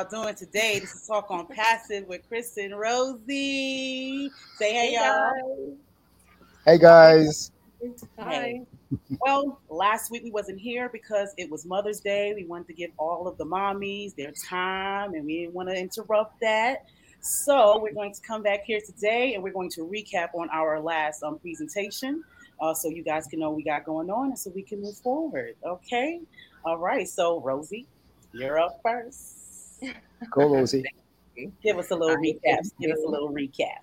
y'all doing today? This is Talk OnPassive with Chris and Rosie. Say hey, y'all. Hey guys. Hi. well, last week we wasn't here because it was Mother's Day. We wanted to give all of the mommies their time and we didn't want to interrupt that. So we're going to come back here today and we're going to recap on our last um, presentation uh, so you guys can know what we got going on and so we can move forward. Okay. All right. So, Rosie, you're up first. Go, Rosie. Give us a little recap. Give us a little recap.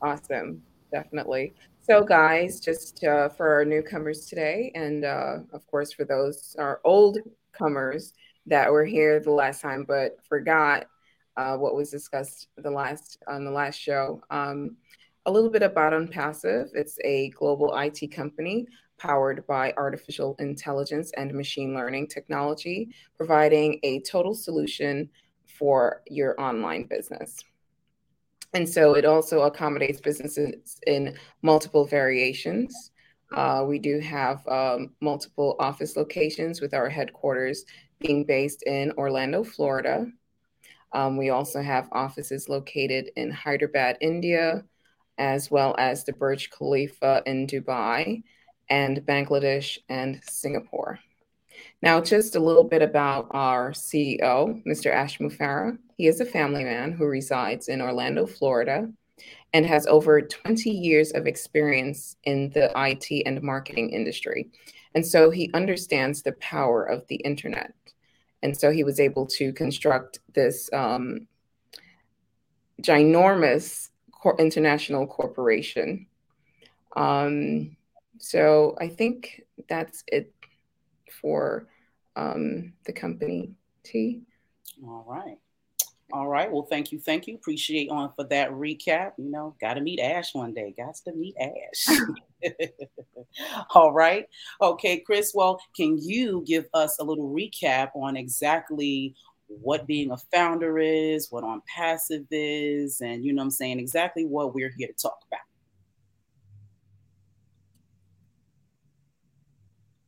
Awesome. Definitely. So, guys, just uh, for our newcomers today, and uh, of course for those our old comers that were here the last time but forgot uh, what was discussed the last on the last show. Um, a little bit about OnPassive. It's a global IT company powered by artificial intelligence and machine learning technology, providing a total solution for your online business. And so it also accommodates businesses in multiple variations. Uh, we do have um, multiple office locations with our headquarters being based in Orlando, Florida. Um, we also have offices located in Hyderabad, India, as well as the Burj Khalifa in Dubai and Bangladesh and Singapore. Now, just a little bit about our CEO, Mr. Ash Mufareh. He is a family man who resides in Orlando, Florida, and has over 20 years of experience in the IT and marketing industry. And so he understands the power of the internet. And so he was able to construct this um, ginormous international corporation. Um, so I think that's it for um, the company T. All right. All right. Well, thank you. Thank you. Appreciate on for that recap. You know, got to meet Ash one day. Got to meet Ash. All right. Okay, Chris. Well, can you give us a little recap on exactly what being a founder is, what on passive is, and you know I'm saying exactly what we're here to talk about.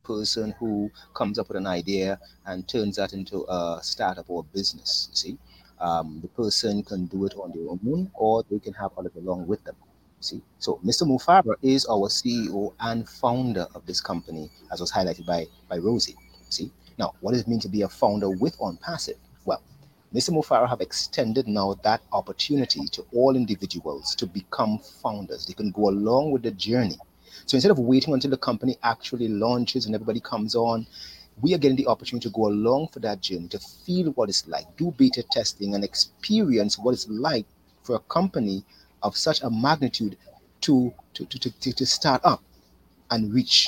Person who comes up with an idea and turns that into a startup or a business. See, um, the person can do it on their own, or they can have others along with them. See, so Mr. Mufareh is our CEO and founder of this company, as was highlighted by by Rosie. See, now what does it mean to be a founder with OnPassive? Well, Mr. Mufareh have extended now that opportunity to all individuals to become founders. They can go along with the journey. So instead of waiting until the company actually launches and everybody comes on, we are getting the opportunity to go along for that journey, to feel what it's like, do beta testing, and experience what it's like for a company of such a magnitude to to, to, to, to start up and reach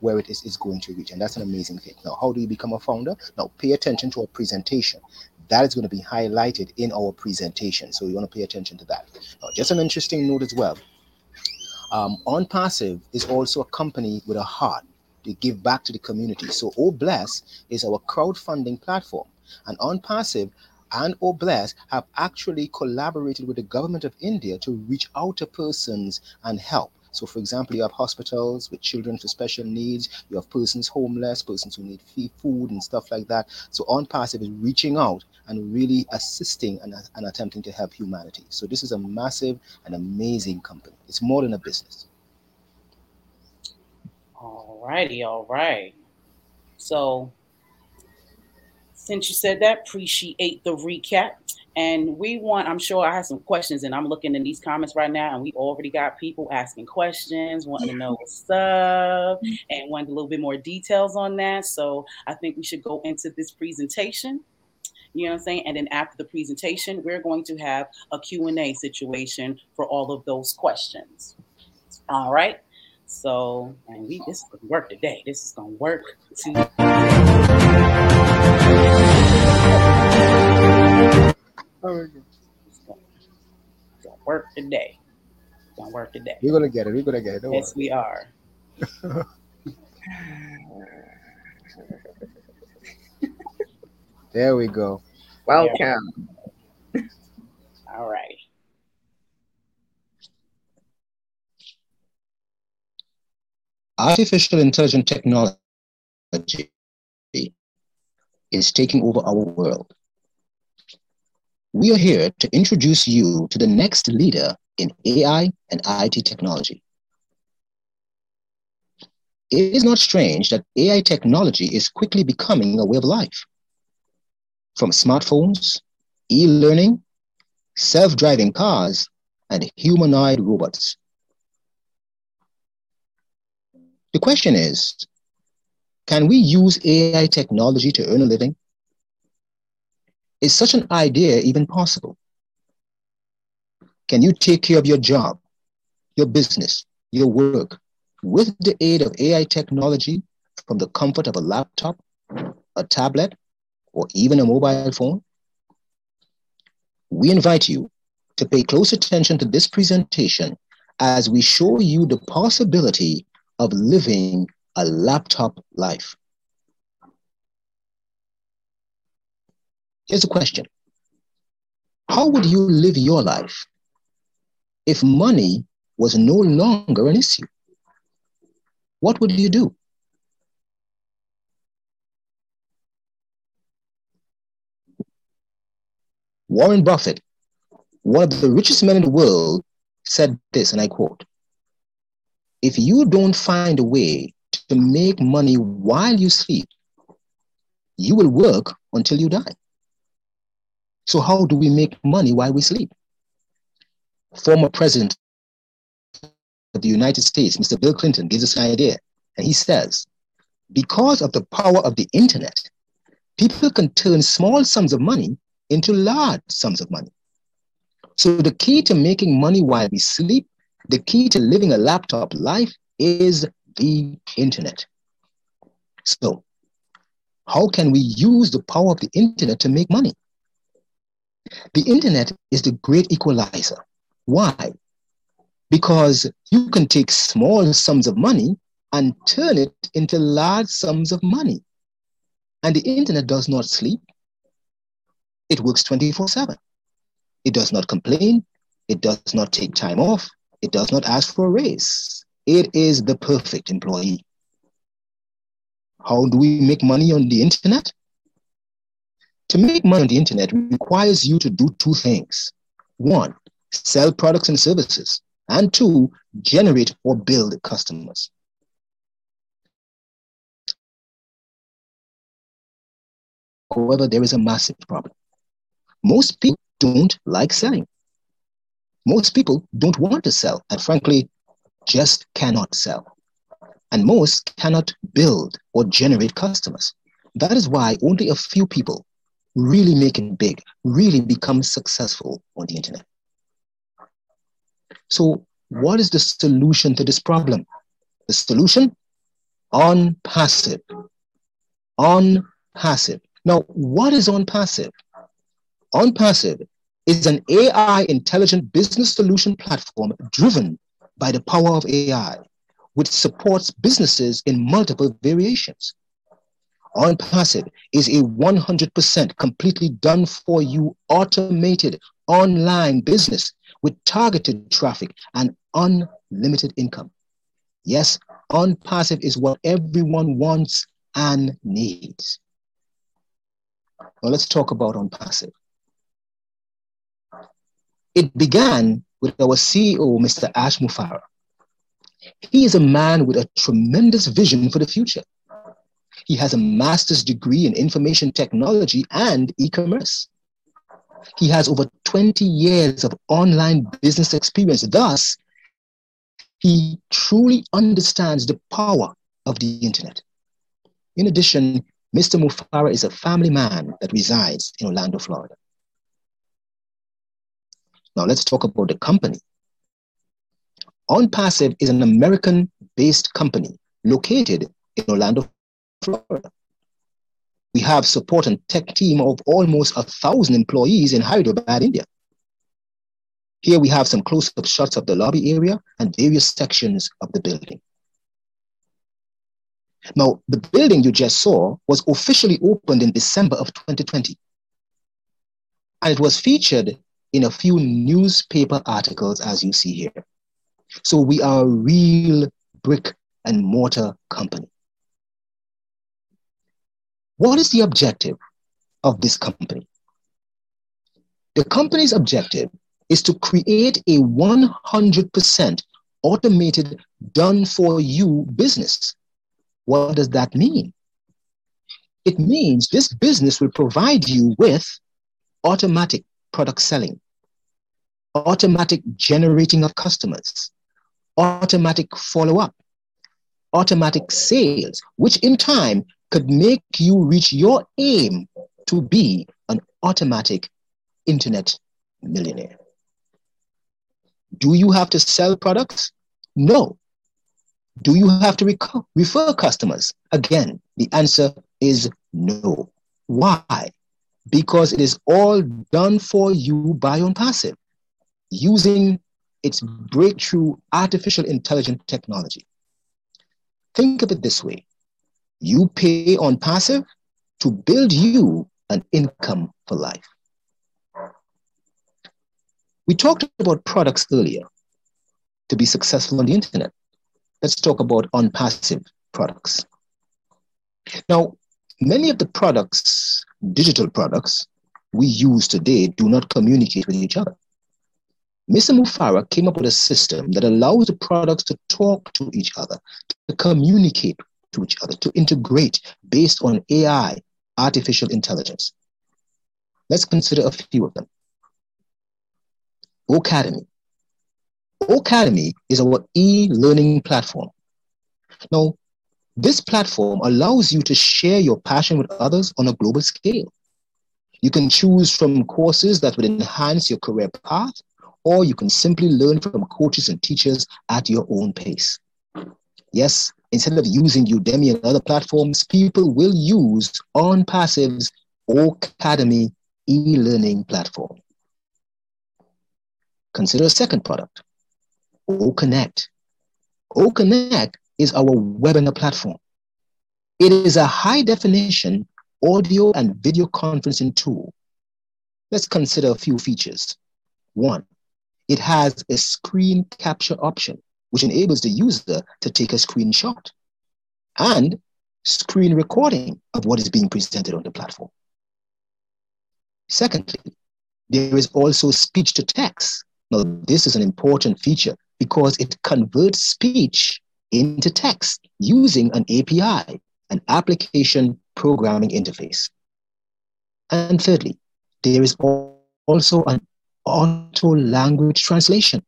where it is, is going to reach. And that's an amazing thing. Now, how do you become a founder? Now, pay attention to our presentation. That is going to be highlighted in our presentation. So you want to pay attention to that. Now, just an interesting note as well. Um, OnPassive is also a company with a heart to give back to the community. So OBless is our crowdfunding platform. And OnPassive and OBless have actually collaborated with the government of India to reach out to persons and help. So, for example, you have hospitals with children with special needs, you have persons homeless, persons who need food and stuff like that. So, OnPassive is reaching out and really assisting and, and attempting to help humanity. So, this is a massive and amazing company. It's more than a business. All righty, all right. So, since you said that, appreciate the recap. And we want, I'm sure I have some questions, and I'm looking in these comments right now, and we already got people asking questions, wanting to know what's up, and wanting a little bit more details on that. So I think we should go into this presentation. You know what I'm saying? And then after the presentation, we're going to have a Q&A situation for all of those questions. All right. So, and we this is gonna work today. This is gonna work today. It's gonna, work today. It's gonna work today. We're gonna get it. We're gonna get it. Don't yes, worry. we are. there we go. Welcome. All right. Artificial intelligence technology is taking over our world. We are here to introduce you to the next leader in AI and IT technology. It is not strange that AI technology is quickly becoming a way of life. From smartphones, e learning, self driving cars, and humanoid robots. The question is can we use AI technology to earn a living? Is such an idea even possible? Can you take care of your job, your business, your work with the aid of AI technology from the comfort of a laptop, a tablet, or even a mobile phone? We invite you to pay close attention to this presentation as we show you the possibility of living a laptop life. Here's a question How would you live your life if money was no longer an issue? What would you do? Warren Buffett, one of the richest men in the world, said this, and I quote If you don't find a way to make money while you sleep, you will work until you die. So, how do we make money while we sleep? Former President of the United States, Mr. Bill Clinton, gives us an idea. And he says, because of the power of the internet, people can turn small sums of money into large sums of money. So, the key to making money while we sleep, the key to living a laptop life is the internet. So, how can we use the power of the internet to make money? The internet is the great equalizer. Why? Because you can take small sums of money and turn it into large sums of money. And the internet does not sleep, it works 24 7. It does not complain, it does not take time off, it does not ask for a raise. It is the perfect employee. How do we make money on the internet? To make money on the internet requires you to do two things. One, sell products and services. And two, generate or build customers. However, there is a massive problem. Most people don't like selling. Most people don't want to sell, and frankly, just cannot sell. And most cannot build or generate customers. That is why only a few people really make it big, really become successful on the internet. So, what is the solution to this problem? The solution? OnPassive. On passive. Now, what is on passive? OnPassive is an AI intelligent business solution platform driven by the power of AI, which supports businesses in multiple variations. OnPassive is a 100% completely done for you automated online business with targeted traffic and unlimited income. Yes, OnPassive is what everyone wants and needs. Now let's talk about OnPassive. It began with our CEO, Mr. Ash Mufareh. He is a man with a tremendous vision for the future. He has a master's degree in information technology and e commerce. He has over 20 years of online business experience. Thus, he truly understands the power of the internet. In addition, Mr. Mufareh is a family man that resides in Orlando, Florida. Now, let's talk about the company. OnPassive is an American based company located in Orlando, Florida. We have support and tech team of almost a thousand employees in Hyderabad, India. Here we have some close-up shots of the lobby area and various sections of the building. Now, the building you just saw was officially opened in December of 2020. And it was featured in a few newspaper articles, as you see here. So we are a real brick and mortar company. What is the objective of this company? The company's objective is to create a 100% automated, done for you business. What does that mean? It means this business will provide you with automatic product selling, automatic generating of customers, automatic follow up, automatic sales, which in time could make you reach your aim to be an automatic internet millionaire. Do you have to sell products? No. Do you have to rec- refer customers? Again, the answer is no. Why? Because it is all done for you by OnPassive using its breakthrough artificial intelligence technology. Think of it this way you pay OnPassive to build you an income for life. We talked about products earlier to be successful on the internet. Let's talk about OnPassive products. Now, many of the products, digital products, we use today do not communicate with each other. Mr. Mufareh came up with a system that allows the products to talk to each other, to communicate to each other, to integrate based on AI, artificial intelligence. Let's consider a few of them. Academy. Academy is our e-learning platform. Now, this platform allows you to share your passion with others on a global scale. You can choose from courses that would enhance your career path, or you can simply learn from coaches and teachers at your own pace. Yes, instead of using Udemy and other platforms, people will use on OnPassive's Academy e-learning platform. Consider a second product, OConnect. OConnect is our webinar platform. It is a high definition audio and video conferencing tool. Let's consider a few features. One, it has a screen capture option, which enables the user to take a screenshot and screen recording of what is being presented on the platform. Secondly, there is also speech to text, now, this is an important feature because it converts speech into text using an API, an application programming interface. And thirdly, there is also an auto language translation.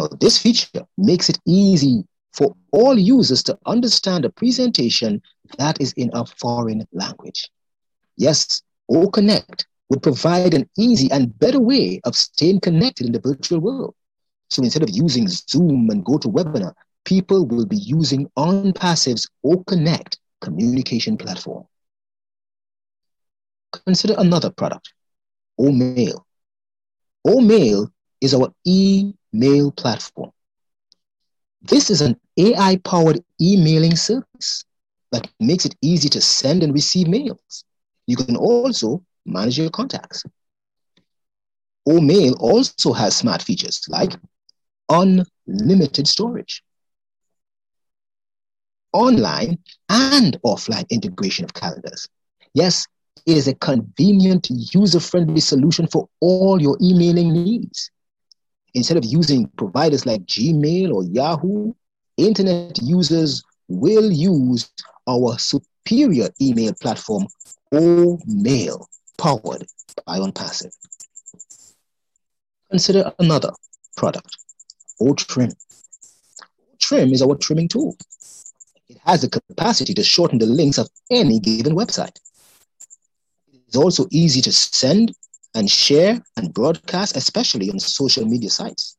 Now, this feature makes it easy for all users to understand a presentation that is in a foreign language. Yes, OConnect would provide an easy and better way of staying connected in the virtual world. So instead of using Zoom and GoToWebinar, people will be using OnPassive's OConnect communication platform. Consider another product, OMail. OMail is our email platform. This is an AI powered emailing service that makes it easy to send and receive mails. You can also manage your contacts. OMail also has smart features like unlimited storage, online and offline integration of calendars. Yes, it is a convenient, user friendly solution for all your emailing needs. Instead of using providers like Gmail or Yahoo, internet users will use our superior email platform, OMail powered by OnPassive. Consider another product, OTrim. Trim is our trimming tool. It has the capacity to shorten the links of any given website. It is also easy to send and share and broadcast, especially on social media sites.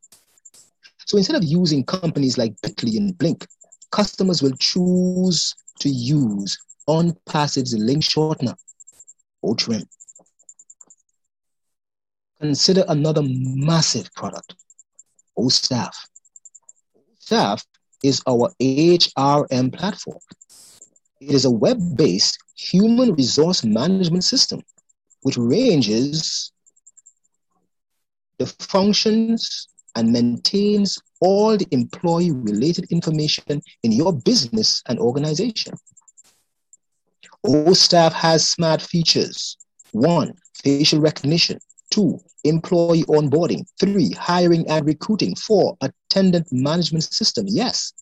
So instead of using companies like Bitly and Blink, customers will choose to use OnPassive's link shortener, OTrim. Consider another massive product, OStaff. Staff is our HRM platform. It is a web-based human resource management system which ranges the functions and maintains all the employee related information in your business and organization. OStaff has smart features. One, facial recognition. Two, employee onboarding. Three, hiring and recruiting. Four, attendant management system. Yes.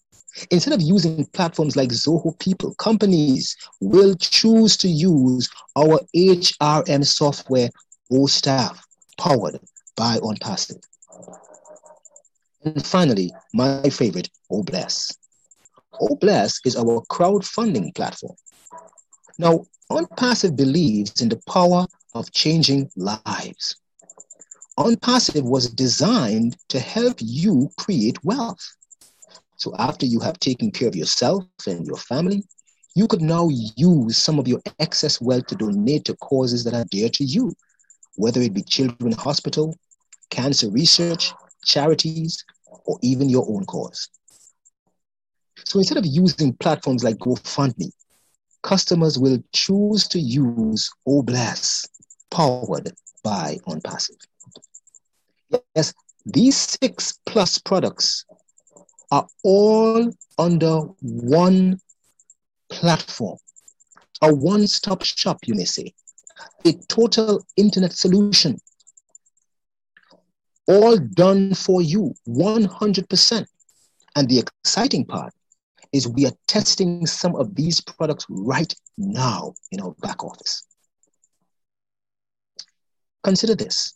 Instead of using platforms like Zoho People, companies will choose to use our HRM software OStaff, powered by OnPassive. And finally, my favorite, OBless. OBless is our crowdfunding platform. Now, OnPassive believes in the power of changing lives. OnPassive was designed to help you create wealth. So after you have taken care of yourself and your family, you could now use some of your excess wealth to donate to causes that are dear to you, whether it be children hospital, cancer research, charities, or even your own cause. So instead of using platforms like GoFundMe, customers will choose to use OBless, powered by OnPassive. Yes, these six plus products are all under one platform, a one stop shop, you may say, a total internet solution, all done for you 100%. And the exciting part is we are testing some of these products right now in our back office. Consider this.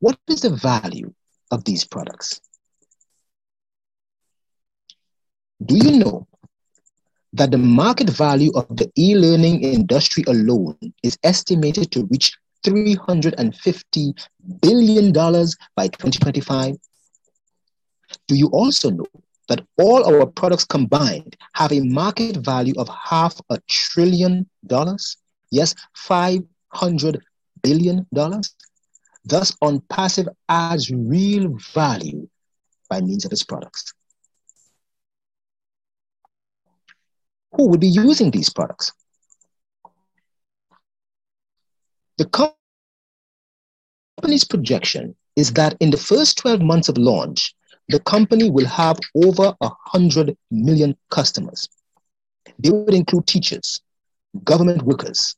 What is the value of these products? Do you know that the market value of the e-learning industry alone is estimated to reach $350 billion by 2025? Do you also know that all our products combined have a market value of half a trillion dollars? Yes, $500 billion. Thus, OnPassive adds real value by means of its products. Who would be using these products? The company's projection is that in the first 12 months of launch, the company will have over 100 million customers. They would include teachers, government workers,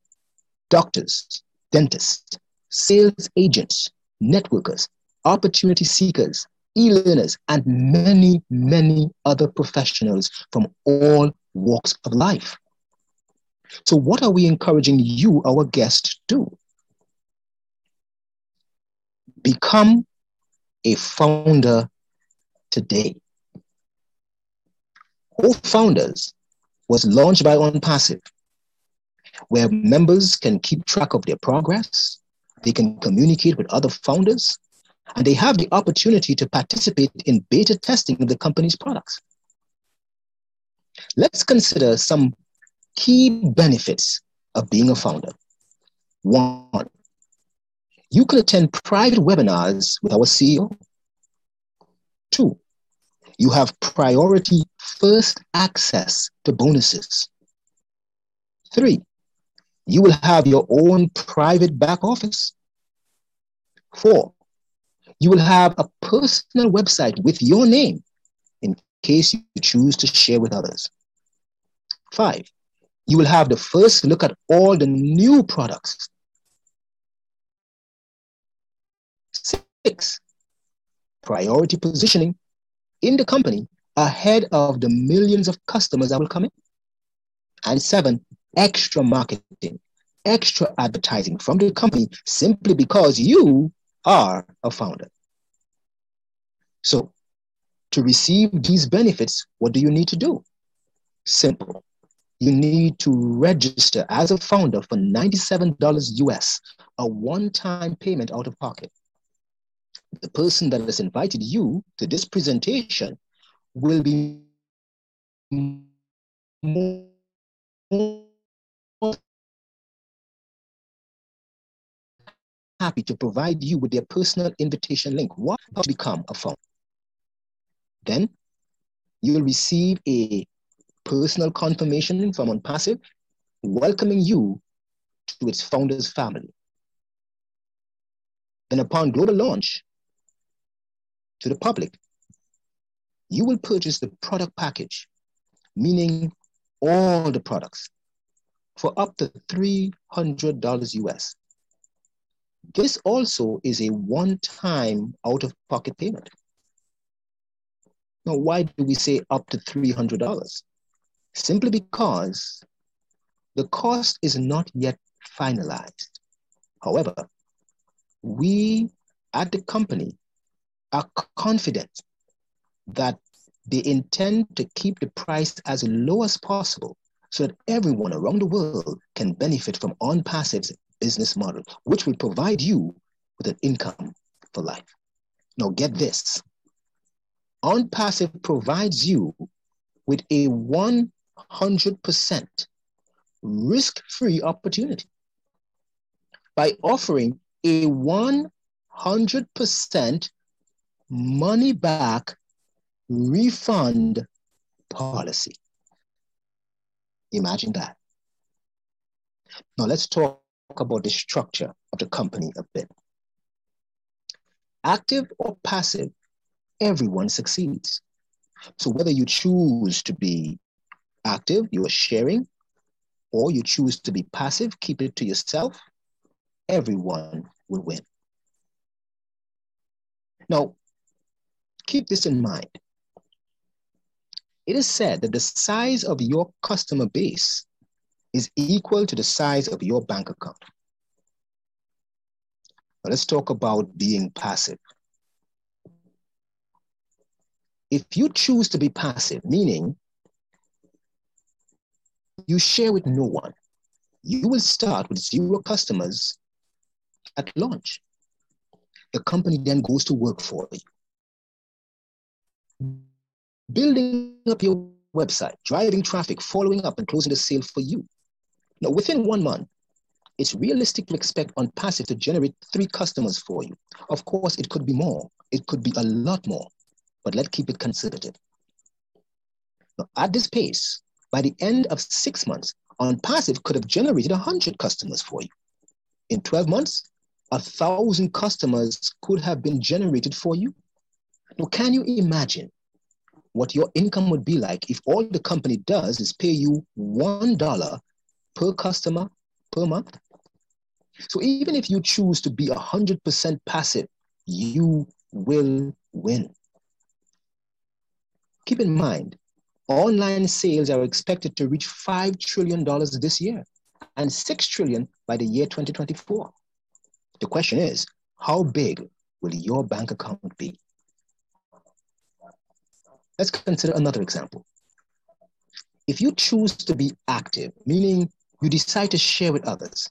doctors, dentists, sales agents, networkers, opportunity seekers, e learners, and many, many other professionals from all walks of life. So, what are we encouraging you, our guest, to do? Become a founder today. Co-founders was launched by OnPassive, where members can keep track of their progress, they can communicate with other founders, and they have the opportunity to participate in beta testing of the company's products. Let's consider some key benefits of being a founder. One, you can attend private webinars with our CEO. Two, you have priority first access to bonuses. Three, you will have your own private back office. Four, you will have a personal website with your name in case you choose to share with others. Five, you will have the first look at all the new products. Six, priority positioning in the company ahead of the millions of customers that will come in. And seven, extra marketing, extra advertising from the company simply because you are a founder. So, to receive these benefits, what do you need to do? Simple. You need to register as a founder for $97 US, a one time payment out of pocket the person that has invited you to this presentation will be happy to provide you with their personal invitation link. What to become a founder? Then you will receive a personal confirmation from OnPassive welcoming you to its founders family. Then upon global launch, to the public, you will purchase the product package, meaning all the products for up to $300 US. This also is a one time out of pocket payment. Now, why do we say up to $300? Simply because the cost is not yet finalized. However, we at the company are confident that they intend to keep the price as low as possible so that everyone around the world can benefit from OnPassive's business model, which will provide you with an income for life. Now, get this OnPassive provides you with a 100% risk free opportunity by offering a 100% money back refund policy. Imagine that. Now let's talk about the structure of the company a bit. Active or passive, everyone succeeds. So whether you choose to be active, you are sharing, or you choose to be passive, keep it to yourself, everyone will win. Now, keep this in mind. It is said that the size of your customer base is equal to the size of your bank account. Now let's talk about being passive. If you choose to be passive, meaning you share with no one, you will start with zero customers at launch. The company then goes to work for you building up your website, driving traffic, following up, and closing the sale for you. Now, within one month, it's realistic to expect OnPassive to generate three customers for you. Of course, it could be more, it could be a lot more, but let's keep it conservative. Now, at this pace, by the end of six months, OnPassive could have generated 100 customers for you. In 12 months, a thousand customers could have been generated for you. Now, can you imagine what your income would be like if all the company does is pay you $1 per customer per month. So even if you choose to be 100% passive, you will win. Keep in mind, online sales are expected to reach $5 trillion this year and 6 trillion by the year 2024. The question is, how big will your bank account be? Let's consider another example. If you choose to be active, meaning you decide to share with others,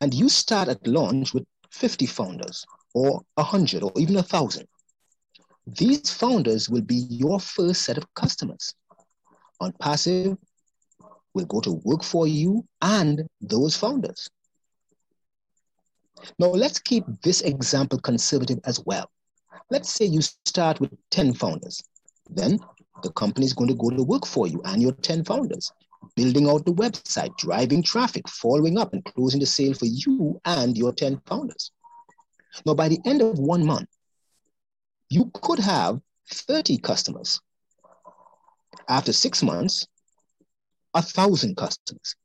and you start at launch with 50 founders, or 100, or even 1,000, these founders will be your first set of customers. OnPassive, will go to work for you and those founders. Now, let's keep this example conservative as well. Let's say you start with 10 founders then the company is going to go to work for you and your 10 founders, building out the website, driving traffic, following up, and closing the sale for you and your 10 founders. Now, by the end of one month, you could have 30 customers. After six months, a thousand customers.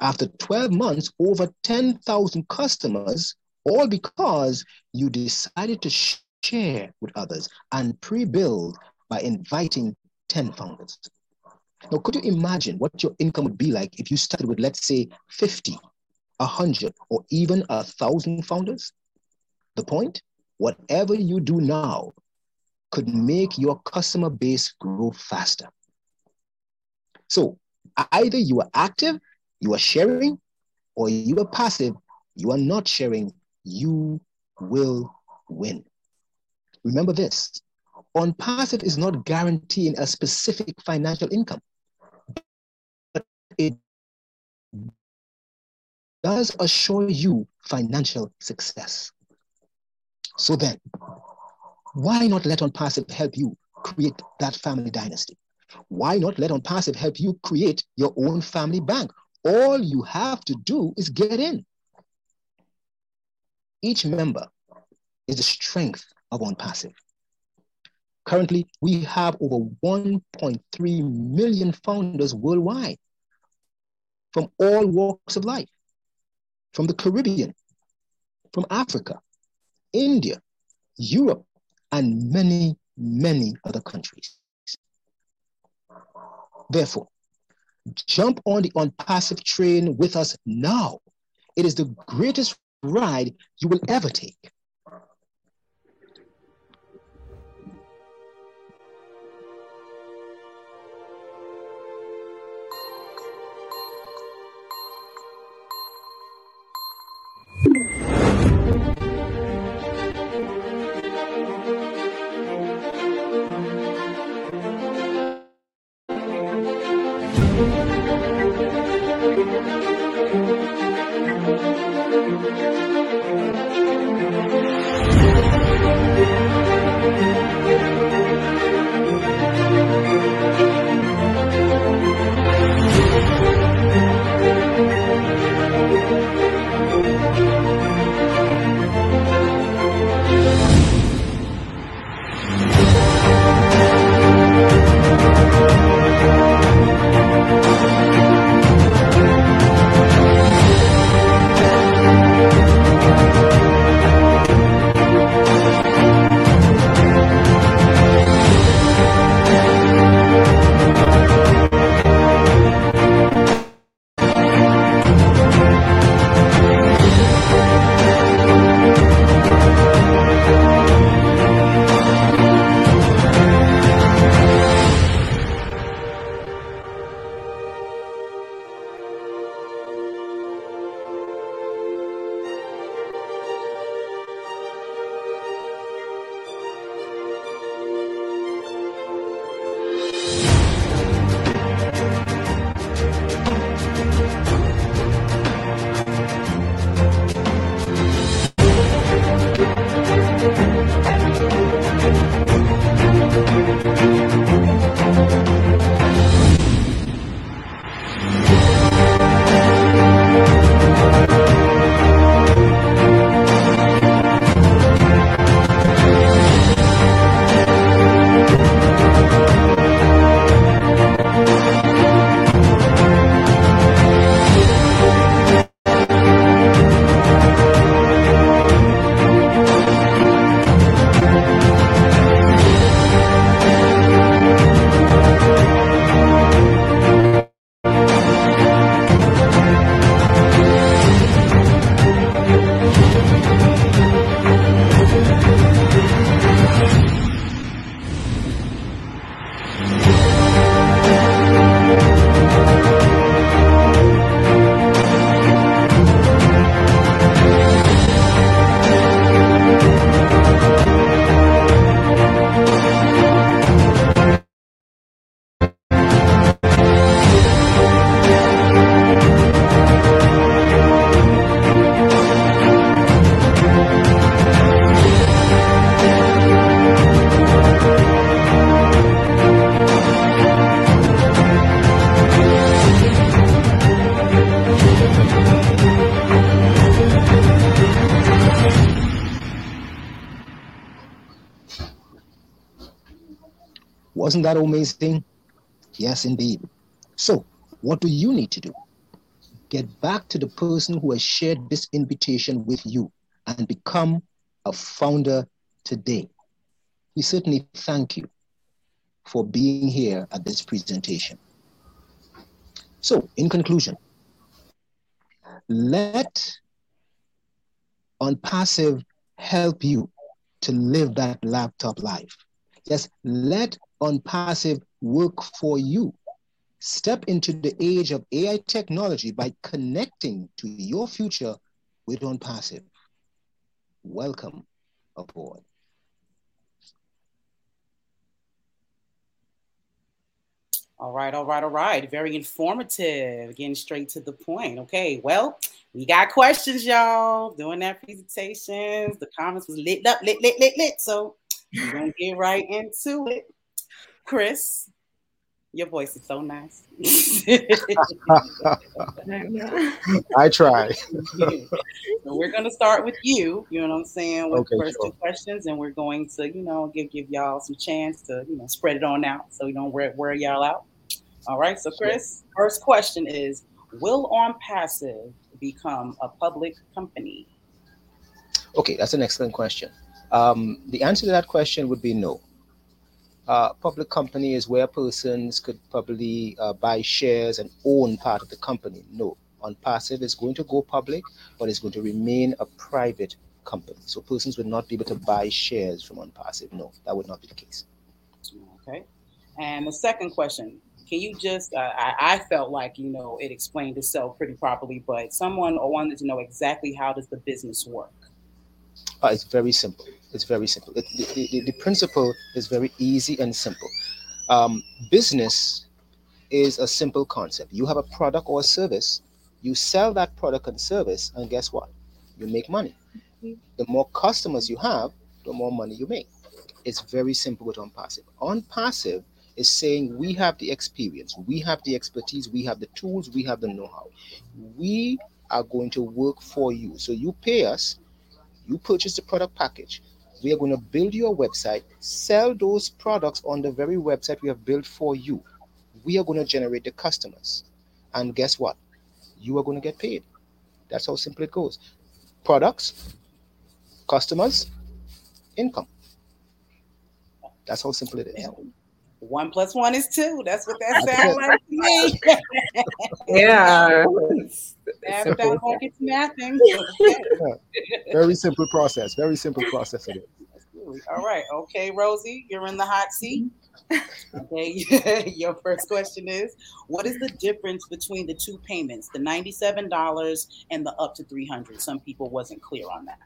After 12 months, over 10,000 customers, all because you decided to share with others and pre build by inviting 10 founders. Now, could you imagine what your income would be like if you started with, let's say, 50, 100, or even a 1,000 founders? The point? Whatever you do now could make your customer base grow faster. So either you are active, you are sharing, or you are passive, you are not sharing, you will win. Remember this OnPassive is not guaranteeing a specific financial income, but it does assure you financial success. So then, why not let OnPassive help you create that family dynasty? Why not let OnPassive help you create your own family bank? All you have to do is get in. Each member is the strength of OnPassive. Currently, we have over 1.3 million founders worldwide. from all walks of life, from the Caribbean, from Africa, India, Europe, and many, many other countries. Therefore, jump on the OnPassive train with us now. It is the greatest ride you will ever take. Wasn't that amazing? Yes, indeed. So, what do you need to do? Get back to the person who has shared this invitation with you and become a founder today. We certainly thank you for being here at this presentation. So, in conclusion, let OnPassive help you to live that laptop life. Yes, let OnPassive work for you. Step into the age of AI technology by connecting to your future with OnPassive. Welcome aboard. All right, all right, all right. Very informative. Getting straight to the point. Okay, well, we got questions, y'all. Doing that presentations. The comments was lit up, lit, lit, lit, lit. So we're gonna get right into it. Chris, your voice is so nice. I try. so we're gonna start with you. You know what I'm saying? With Okay, the first sure. two questions, and we're going to, you know, give give y'all some chance to, you know, spread it on out so we don't wear, wear y'all out. All right. So, Sure. Chris, first question is: Will OnPassive become a public company? Okay, that's an excellent question. Um, the answer to that question would be no. Public company is where persons could probably uh, buy shares and own part of the company. No, OnPassive is going to go public, but it's going to remain a private company. So persons would not be able to buy shares from OnPassive. No, that would not be the case. Okay. And the second question, can you just, uh, I, I, felt like, you know, it explained itself pretty properly, but someone wanted to know exactly how does the business work? It's very simple. It's very simple. It, the, the, the, principle is very easy and simple. Um, business is a simple concept. You have a product or a service, you sell that product and service, and guess what? You make money. The more customers you have, the more money you make. It's very simple with OnPassive. On passive is saying we have the experience, we have the expertise, we have the tools, we have the know how. We are going to work for you. So you pay us, you purchase the product package. We are going to build your website, sell those products on the very website we have built for you. We are going to generate the customers. And guess what? You are going to get paid. That's how simple it goes. Products, customers, income. That's how simple it is. One plus one is two. That's what that sounds like to me. yeah. Add that like it's nothing. Very simple process. Very simple process it is. All right. Okay, Rosie, you're in the hot seat. Okay. Your first question is what is the difference between the two payments, the $97 and the up to 300? Some people wasn't clear on that.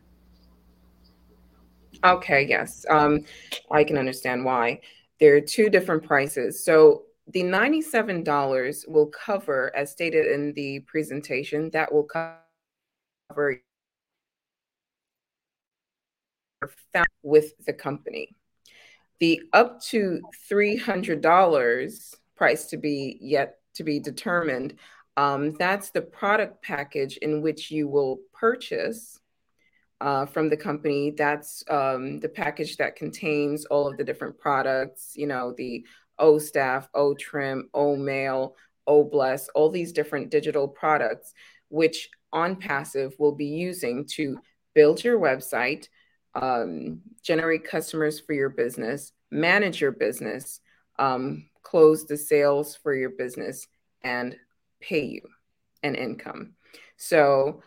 Okay, yes. Um, I can understand why. There are two different prices. So the $97 will cover, as stated in the presentation, that will cover with the company. The up to $300 price to be yet to be determined, um, that's the product package in which you will purchase uh, from the company. That's um, the package that contains all of the different products, you know, the O Staff, O Trim, O Mail, O Bless, all these different digital products, which OnPassive will be using to build your website, um, generate customers for your business, manage your business, um, close the sales for your business, and pay you an income. So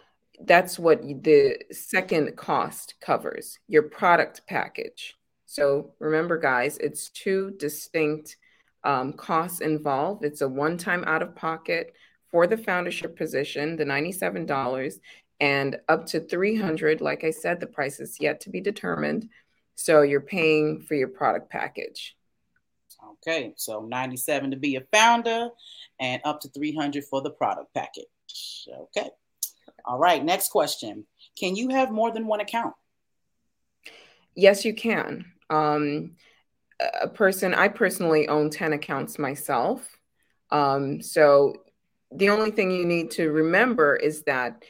that's what the second cost covers your product package. So remember, guys, it's two distinct um, costs involved. It's a one time out of pocket for the foundership position, the $97, and up to 300 Like I said, the price is yet to be determined. So you're paying for your product package. Okay, so 97 to be a founder and up to 300 for the product package. Okay. All right, next question. Can you have more than one account? Yes, you can. Um, a person, I personally own 10 accounts myself. Um, so the only thing you need to remember is that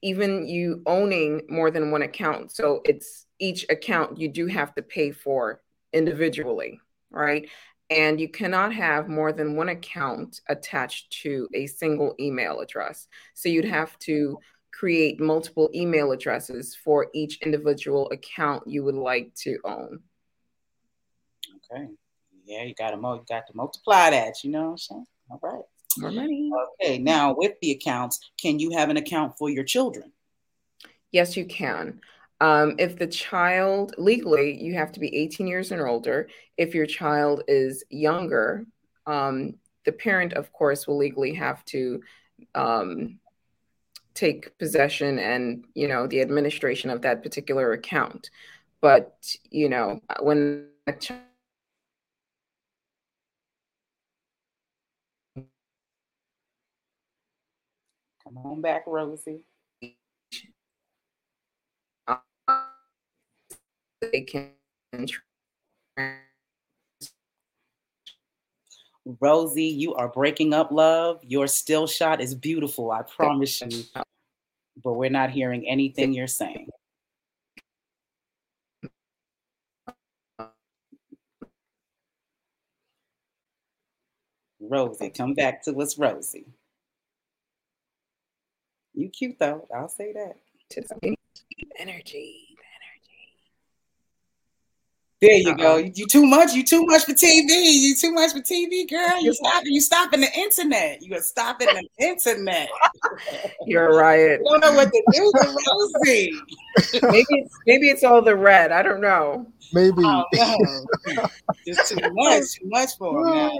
even you owning more than one account, so it's each account you do have to pay for individually, right? And you cannot have more than one account attached to a single email address. So you'd have to create multiple email addresses for each individual account you would like to own. Okay. Yeah, you got to you got to multiply that. You know what I'm saying? All right. More money. Okay. Now with the accounts, can you have an account for your children? Yes, you can. Um, if the child legally, you have to be 18 years and older. If your child is younger, um, the parent, of course, will legally have to um, take possession and you know the administration of that particular account. But you know when come on back rosie. They can Rosie, you are breaking up, love. Your still shot is beautiful. I promise you. But we're not hearing anything you're saying. Rosie, come back to us, Rosie. You cute though. I'll say that. Energy. There you uh go. You too much. You too much for TV. You too much for TV, girl. You stop. You stopping the internet. You are stopping the internet. You're right. You don't know what to do with Rosie. maybe it's maybe it's all the red. I don't know. Maybe. Oh, no. Just too much. Too much for him. Now.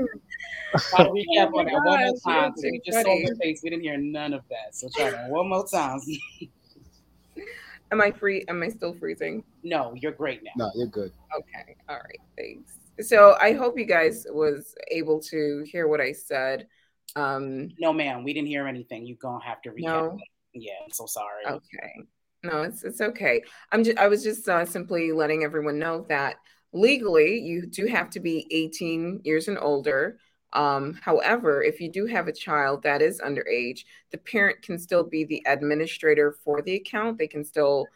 I'll recap on that one more time. We just saw the face. We didn't hear none of that. So try that one more time. Am I free? Am I still freezing? No, you're great now. No, you're good. Okay. All right. Thanks. So I hope you guys was able to hear what I said. Um No, ma'am, we didn't hear anything. You're gonna have to recap. No? Yeah, I'm so sorry. Okay. No, it's it's okay. I'm just I was just uh, simply letting everyone know that legally you do have to be 18 years and older um, however, if you do have a child that is underage, the parent can still be the administrator for the account. They can still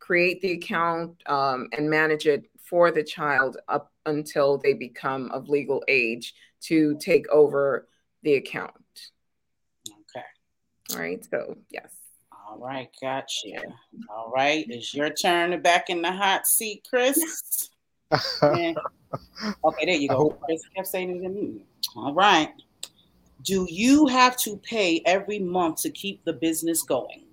create the account um, and manage it for the child up until they become of legal age to take over the account. Okay. All right. So, yes. All right. Gotcha. All right. It's your turn to back in the hot seat, Chris. okay. There you go. Chris kept saying it to me. All right. Do you have to pay every month to keep the business going?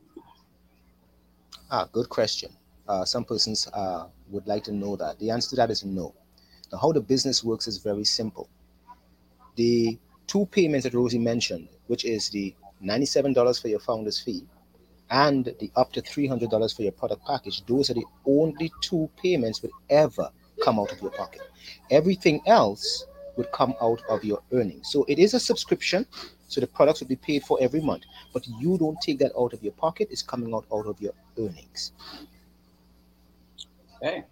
Ah, good question. Uh, some persons uh, would like to know that. The answer to that is no. Now, how the business works is very simple. The two payments that Rosie mentioned, which is the $97 for your founder's fee and the up to $300 for your product package, those are the only two payments would ever come out of your pocket. Everything else would come out of your earnings. So it is a subscription. So the products would be paid for every month, but you don't take that out of your pocket. It's coming out out of your earnings. Okay.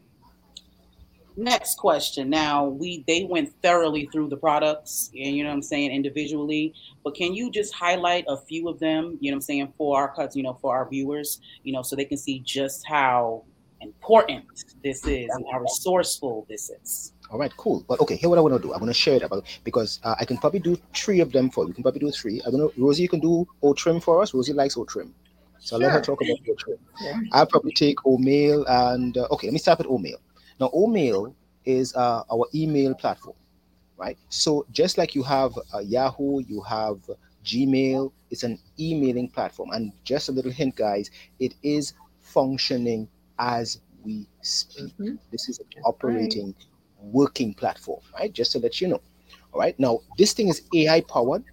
Next question. Now we they went thoroughly through the products, and you know what I'm saying individually. But can you just highlight a few of them? You know what I'm saying for our cuts, you know, for our viewers, you know, so they can see just how important this is and how resourceful this is. All right, cool. But okay, here what I want to do. I'm going to share it about because uh, I can probably do three of them for you. We can probably do three. I don't know, Rosie. You can do O-Trim for us. Rosie likes O-Trim, so sure. let her talk about O-Trim. Yeah. I'll probably take Omail and uh, okay. Let me start with Omail. Now, Omail is uh, our email platform, right? So just like you have uh, Yahoo, you have Gmail. It's an emailing platform, and just a little hint, guys. It is functioning as we speak. Mm-hmm. This is operating right. Working platform, right? Just to let you know. All right. Now, this thing is AI powered.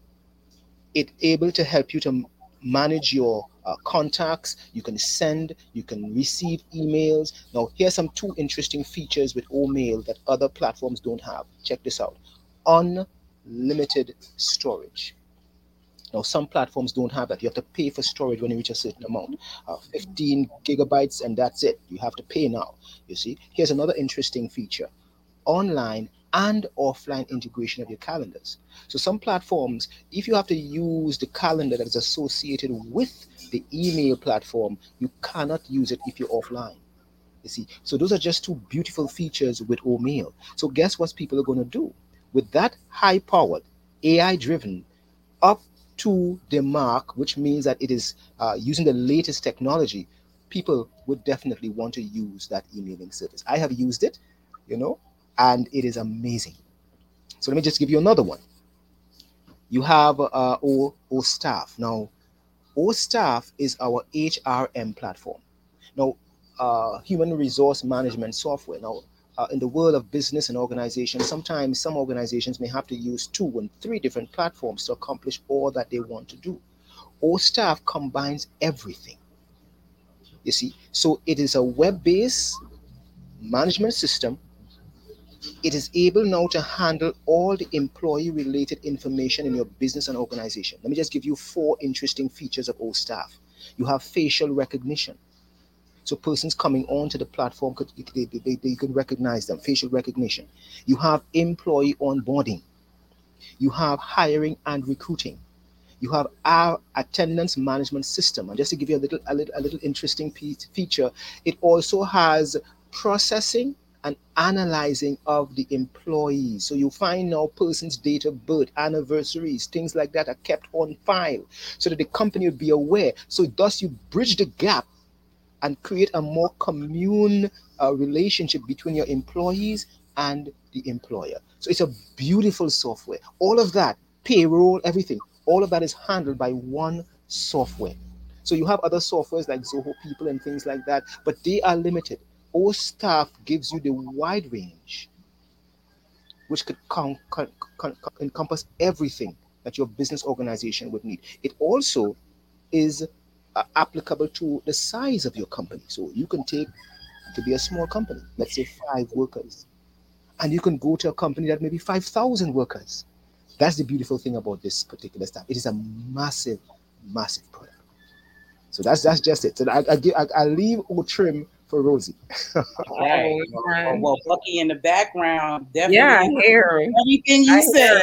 It able to help you to manage your uh, contacts. You can send, you can receive emails. Now, here's some two interesting features with Omail that other platforms don't have. Check this out: unlimited storage. Now, some platforms don't have that. You have to pay for storage when you reach a certain amount, uh, 15 gigabytes, and that's it. You have to pay now. You see, here's another interesting feature online and offline integration of your calendars. So, some platforms, if you have to use the calendar that is associated with the email platform, you cannot use it if you're offline. You see, so those are just two beautiful features with Omail. So, guess what people are going to do? With that high powered, AI driven, up to the mark, which means that it is uh, using the latest technology, people would definitely want to use that emailing service. I have used it, you know, and it is amazing. So let me just give you another one. You have uh, o, o Staff. Now, O Staff is our HRM platform. Now, uh, human resource management software. Now, uh, in the world of business and organization, sometimes some organizations may have to use two and three different platforms to accomplish all that they want to do. O Staff combines everything. You see, so it is a web based management system. It is able now to handle all the employee related information in your business and organization. Let me just give you four interesting features of O Staff. You have facial recognition so persons coming onto the platform could they, they, they can recognize them, facial recognition. You have employee onboarding. You have hiring and recruiting. You have our attendance management system. And just to give you a little a little, a little interesting piece, feature, it also has processing and analyzing of the employees. So you find now person's date of birth, anniversaries, things like that are kept on file so that the company would be aware. So thus you bridge the gap and create a more commune uh, relationship between your employees and the employer. So it's a beautiful software. All of that, payroll, everything, all of that is handled by one software. So you have other softwares like Zoho People and things like that, but they are limited. Our staff gives you the wide range, which could con- con- con- encompass everything that your business organization would need. It also is uh, applicable to the size of your company. So you can take to be a small company, let's say five workers, and you can go to a company that maybe 5,000 workers. That's the beautiful thing about this particular stuff. It is a massive, massive product. So that's that's just it. So I, I, I, I leave Otrim for Rosie. right. Oh, well, Bucky in the background, definitely. Yeah, I hear everything you said.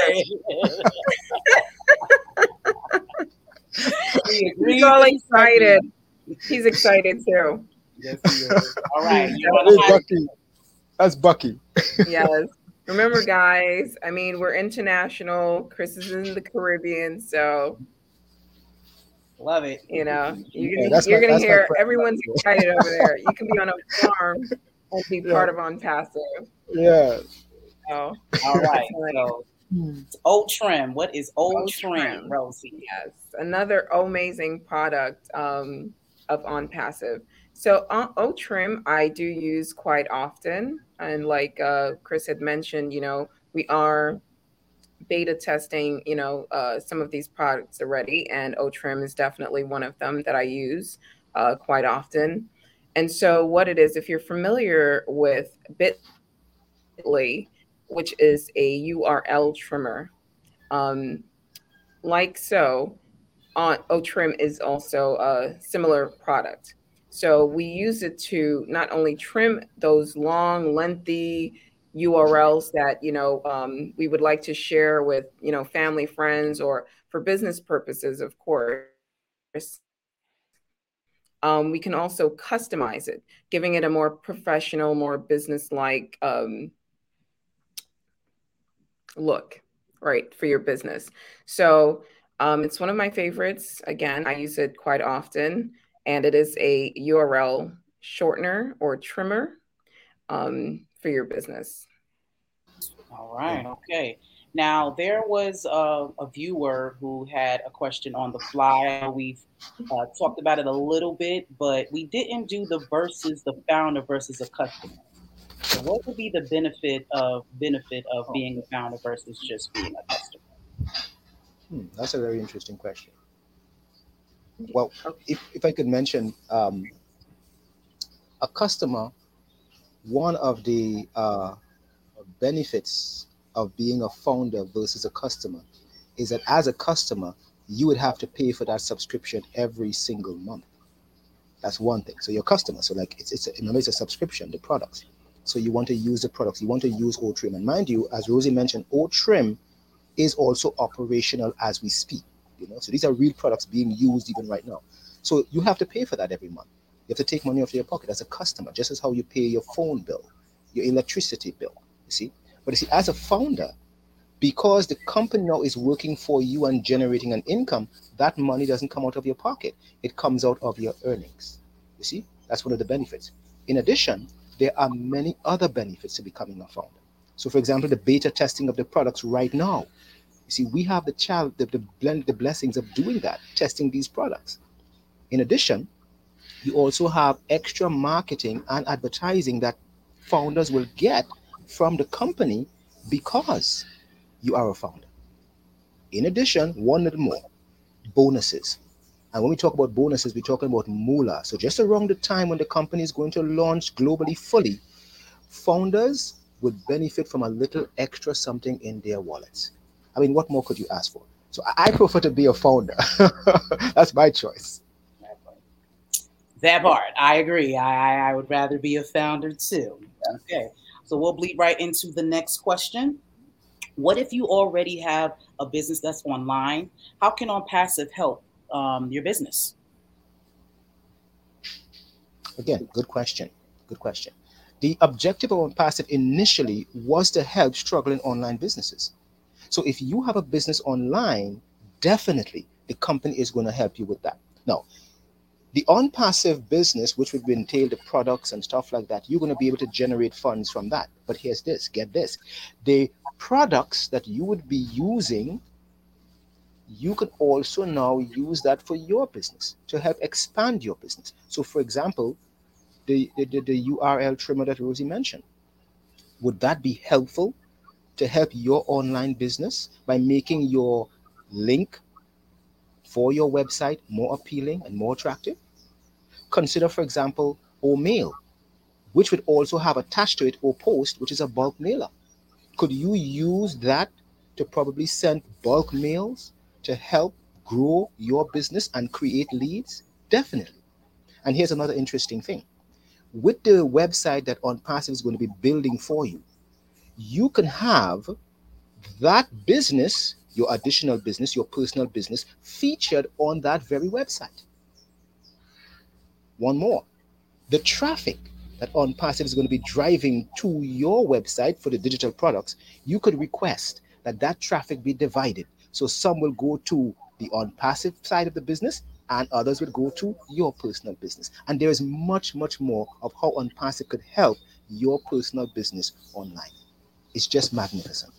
He's all excited. He's excited too. Yes, he is. All right. Bucky. That's Bucky. yes. Remember, guys, I mean, we're international. Chris is in the Caribbean, so love it. You know, you're gonna, you're gonna hear everyone's excited over there. You can be on a farm and be yeah. part of OnPassive. Yeah. So, all right. So O-Trim. What is Old, O-Trim, Trim, Rosie? Yes, another amazing product um, of OnPassive. So uh, O-Trim, I do use quite often, and like uh, Chris had mentioned, you know, we are beta testing, you know, uh, some of these products already, and Otrim is definitely one of them that I use uh, quite often. And so, what it is, if you're familiar with Bitly, which is a URL trimmer. Um, like so, Otrim is also a similar product. So we use it to not only trim those long, lengthy URLs that you know um, we would like to share with you know family, friends, or for business purposes, of course. Um, we can also customize it, giving it a more professional, more business-like um, look, right, for your business. So um, it's one of my favorites. Again, I use it quite often, and it is a URL shortener or trimmer um, for your business. All right. Okay. Now there was a, a, viewer who had a question on the fly. We've uh, talked about it a little bit, but we didn't do the versus the founder versus a customer. So what would be the benefit of benefit of being a founder versus just being a customer? Hmm, that's a very interesting question. Well, if, if I could mention um, a customer, one of the uh, benefits of being a founder versus a customer is that as a customer, you would have to pay for that subscription every single month. That's one thing. So your customer, so like it's it's a, remember it's a subscription, the products. So you want to use the products, you want to use Otrim. And mind you, as Rosie mentioned, Otrim is also operational as we speak. You know, so these are real products being used even right now. So you have to pay for that every month. You have to take money off your pocket as a customer, just as how you pay your phone bill, your electricity bill. You see, but you see, as a founder, because the company now is working for you and generating an income, that money doesn't come out of your pocket. It comes out of your earnings. You see, that's one of the benefits. In addition, there are many other benefits to becoming a founder. So, for example, the beta testing of the products right now. You see, we have the child, the, the blend, the blessings of doing that, testing these products. In addition, you also have extra marketing and advertising that founders will get from the company because you are a founder. In addition, one little more bonuses. And when we talk about bonuses, we're talking about moolah. So just around the time when the company is going to launch globally fully, founders would benefit from a little extra something in their wallets. I mean, what more could you ask for? So I prefer to be a founder. That's my choice. That part, I agree. I, I would rather be a founder too. Okay, so we'll bleed right into the next question. What if you already have a business that's online? How can OnPassive help um, your business? Again, good question. Good question. The objective of OnPassive initially was to help struggling online businesses. So if you have a business online, definitely the company is going to help you with that. Now, the OnPassive business, which would entail the products and stuff like that, you're going to be able to generate funds from that. But here's this get this the products that you would be using, you can also now use that for your business to help expand your business. So, for example, the, the, the URL trimmer that Rosie mentioned, would that be helpful to help your online business by making your link for your website more appealing and more attractive. Consider, for example, Omail, which would also have attached to it OPost, which is a bulk mailer. Could you use that to probably send bulk mails to help grow your business and create leads? Definitely. And here's another interesting thing with the website that OnPassive is going to be building for you, you can have that business, your additional business, your personal business, featured on that very website. One more the traffic that OnPassive is going to be driving to your website for the digital products, you could request that that traffic be divided. So some will go to the OnPassive side of the business and others will go to your personal business. And there is much, much more of how OnPassive could help your personal business online. It's just magnificent.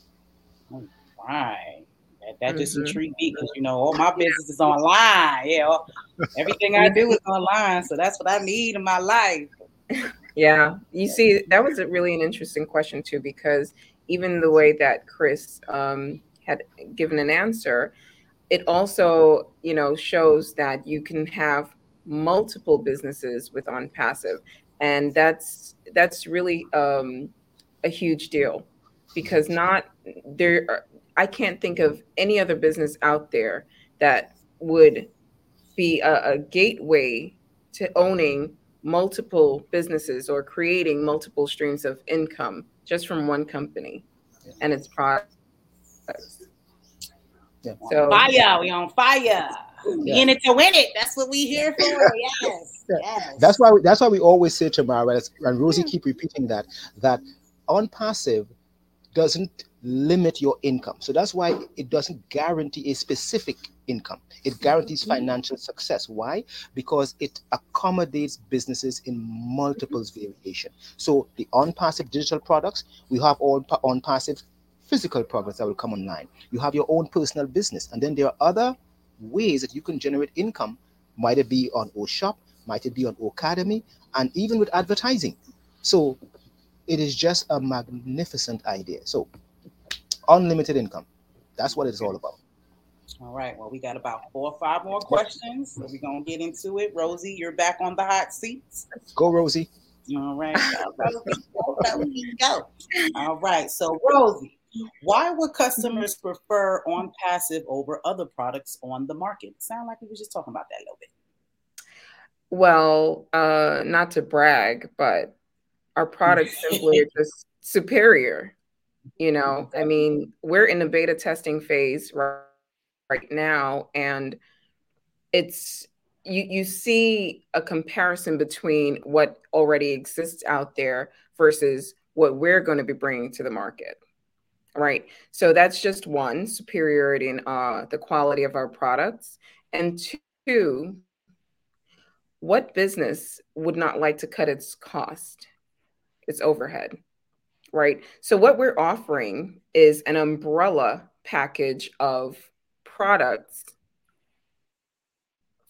Right. That, just mm-hmm. intrigued me because you know all my business is online. Yeah, everything I do is online, so that's what I need in my life. Yeah, you see, that was a really an interesting question too, because even the way that Chris um, had given an answer, it also, you know, shows that you can have multiple businesses with OnPassive, and that's that's really um, a huge deal because not there are, I can't think of any other business out there that would be a, a gateway to owning multiple businesses or creating multiple streams of income just from one company and its products. Yeah. So fire, we on fire. Yeah. We in it to win it. That's what we here for. Yes. yes. That's why we, that's why we always say Tamara and Rosie hmm. keep repeating that that OnPassive doesn't limit your income. So that's why it doesn't guarantee a specific income. It guarantees mm-hmm. financial success. Why? Because it accommodates businesses in multiples variation. So the OnPassive digital products, we have all OnPassive physical products that will come online. You have your own personal business, and then there are other ways that you can generate income. Might it be on O Shop, might it be on O Academy, and even with advertising. So it is just a magnificent idea. So unlimited income. That's what it's all about. All right. Well, we got about four or five more questions. So we're gonna get into it. Rosie, you're back on the hot seats. Go, Rosie. All right. Rosie, go, All right. So Rosie, why would customers prefer on passive over other products on the market? Sound like we were just talking about that a little bit. Well, uh, not to brag, but our products simply are just superior. You know, I mean, we're in the beta testing phase right, right now, and it's you you see a comparison between what already exists out there versus what we're going to be bringing to the market right? So that's just one superiority in uh, the quality of our products. And two, what business would not like to cut its cost, its overhead, right? So what we're offering is an umbrella package of products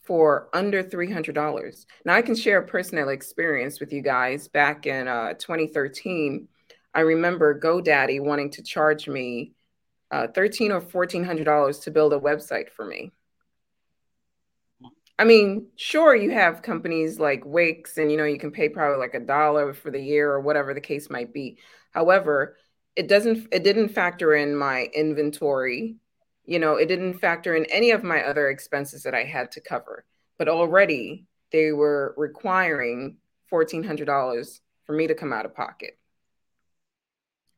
for under $300. Now I can share a personal experience with you guys back in uh, 2013 I remember GoDaddy wanting to charge me uh, thirteen or fourteen hundred dollars to build a website for me. I mean, sure, you have companies like Wix, and you know you can pay probably like a dollar for the year or whatever the case might be. However, it doesn't it didn't factor in my inventory. You know, it didn't factor in any of my other expenses that I had to cover. But already they were requiring fourteen hundred dollars for me to come out of pocket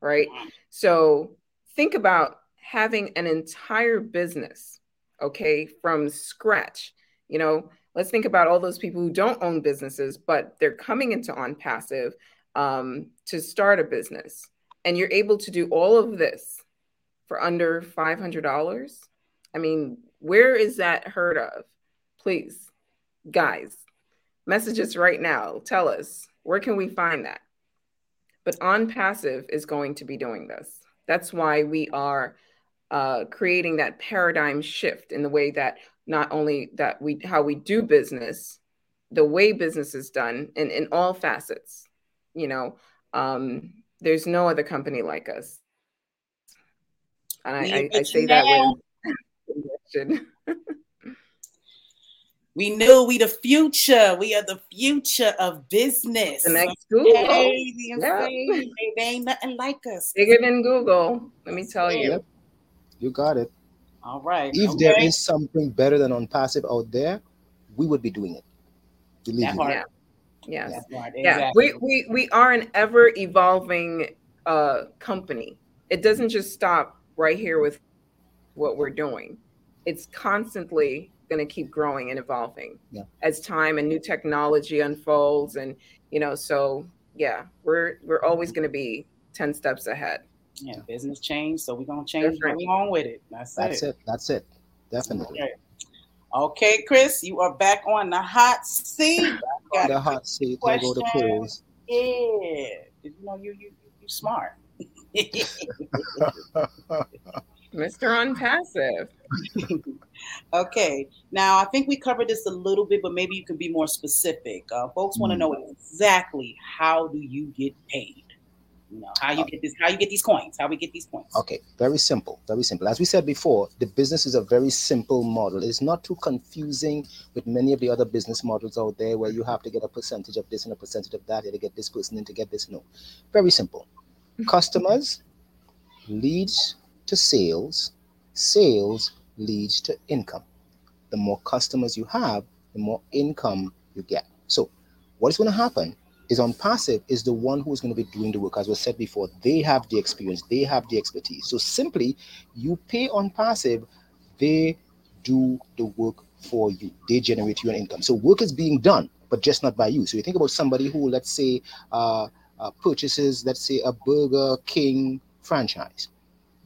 right? So think about having an entire business, okay, from scratch. You know, let's think about all those people who don't own businesses, but they're coming into OnPassive um, to start a business. And you're able to do all of this for under $500 i mean where is that heard of? Please guys message us right now. Tell us where can we find that? But OnPassive is going to be doing this. That's why we are uh, creating that paradigm shift in the way that not only that we how we do business the way business is done in, in all facets you know um, there's no other company like us and I, I, I say that with We knew we the future. We are the future of business. The next Google. Hey, yeah. they, they ain't nothing like us. Bigger than Google. Let me tell you. Yep. You got it. All right. If okay. there is something better than OnPassive out there, we would be doing it. Believe that me. Yeah. Yes. Exactly. Yeah. We, we we are an ever evolving uh company. It doesn't just stop right here with what we're doing. It's constantly going to keep growing and evolving yeah. as time and new technology unfolds and you know so yeah we're we're always going to be 10 steps ahead yeah business change so we're going to change right. along with it that's, that's it. it that's it definitely okay. okay chris you are back on the hot seat the hot seat I go to pause yeah you know you you you smart Mr. OnPassive. okay. Now, I think we covered this a little bit, but maybe you can be more specific. Uh, folks want to know exactly how do you get paid? You know, how you uh, get this, how you get these coins, how we get these coins. Okay, very simple, very simple. As we said before, the business is a very simple model. It's not too confusing with many of the other business models out there where you have to get a percentage of this and a percentage of that to get this person in to get this. No, very simple. Mm-hmm. Customers, leads, to sales, sales leads to income. The more customers you have, the more income you get. So, what is going to happen is OnPassive is the one who's going to be doing the work. As was said before, they have the experience, they have the expertise. So, simply you pay OnPassive, they do the work for you, they generate you an income. So, work is being done, but just not by you. So, you think about somebody who, let's say, uh, uh, purchases, let's say, a Burger King franchise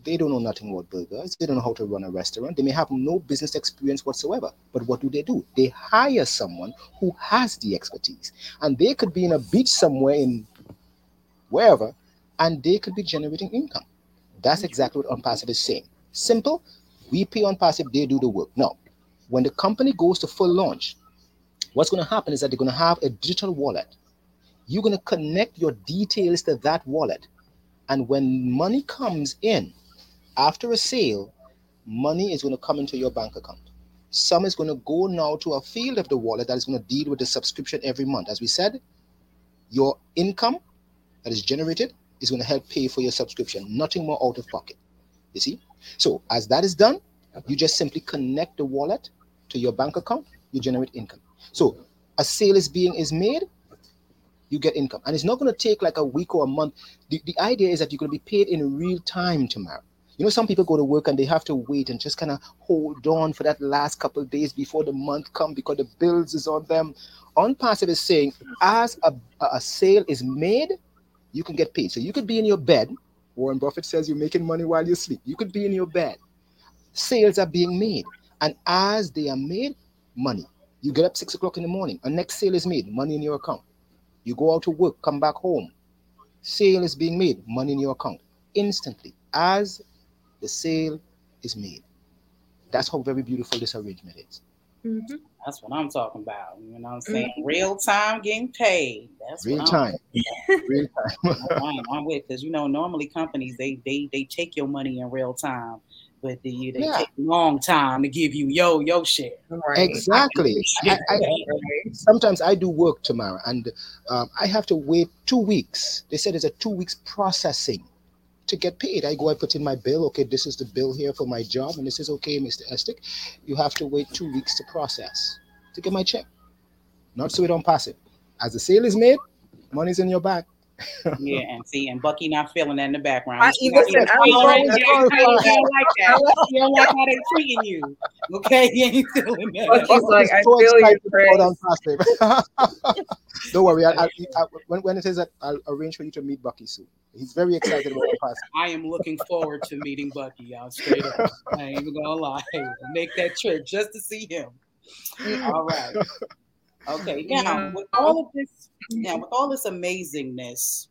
they don't know nothing about burgers. They don't know how to run a restaurant. They may have no business experience whatsoever. But what do they do? They hire someone who has the expertise. And they could be in a beach somewhere in wherever, and they could be generating income. That's exactly what OnPassive is saying. Simple. We pay OnPassive, they do the work. Now, when the company goes to full launch, what's going to happen is that they're going to have a digital wallet. You're going to connect your details to that wallet. And when money comes in, after a sale, money is going to come into your bank account. Some is going to go now to a field of the wallet that is going to deal with the subscription every month. As we said, your income that is generated is going to help pay for your subscription, nothing more out of pocket. You see? So, as that is done, you just simply connect the wallet to your bank account, you generate income. So, a sale is being is made, you get income. And it's not going to take like a week or a month. The, the idea is that you're going to be paid in real time tomorrow. You know, some people go to work and they have to wait and just kind of hold on for that last couple days before the month come because the bills is on them. OnPassive is saying, as a, a sale is made, you can get paid. So you could be in your bed. Warren Buffett says you're making money while you sleep. You could be in your bed. Sales are being made. And as they are made, money. You get up six o'clock in the morning, a next sale is made, money in your account. You go out to work, come back home, sale is being made, money in your account instantly as the sale is made. That's how very beautiful this arrangement is. Mm-hmm. That's what I'm talking about. You know what I'm saying? Mm-hmm. Real time getting paid. That's real time. real time. I'm, I'm with because you know normally companies they they they take your money in real time, but the, they yeah. take a long time to give you yo yo share. Right. Exactly. I, I, sometimes I do work tomorrow, and um, I have to wait two weeks. They said it's a two weeks processing to get paid. I go, I put in my bill. Okay, this is the bill here for my job, and this is okay, Mr. Estick. You have to wait two weeks to process to get my check. Not so we don't pass it As the sale is made, money's in your bank. Yeah, and see, and Bucky not feeling that in the background. I, listen, I don't like that. You don't like how they treating you. Okay, he ain't feeling that. Bucky's like, I feel you, don't worry. I, I, I, when, when it is that, I'll arrange for you to meet Bucky soon. He's very excited about the past. I am looking forward to meeting Bucky. Y'all straight up. I ain't even gonna lie. Make that trip just to see him. All right. Okay. Now, with all of this, now with all this amazingness,